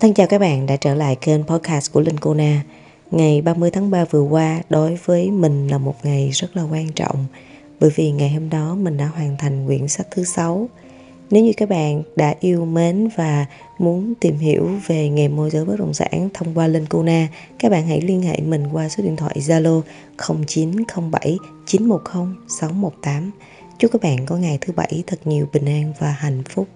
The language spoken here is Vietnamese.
Thân chào các bạn đã trở lại kênh podcast của Linh Cô Na. Ngày 30 tháng 3 vừa qua đối với mình là một ngày rất là quan trọng bởi vì ngày hôm đó mình đã hoàn thành quyển sách thứ 6. Nếu như các bạn đã yêu mến và muốn tìm hiểu về nghề môi giới bất động sản thông qua Linh Cô Na, các bạn hãy liên hệ mình qua số điện thoại Zalo 0907 910 618. Chúc các bạn có ngày thứ bảy thật nhiều bình an và hạnh phúc.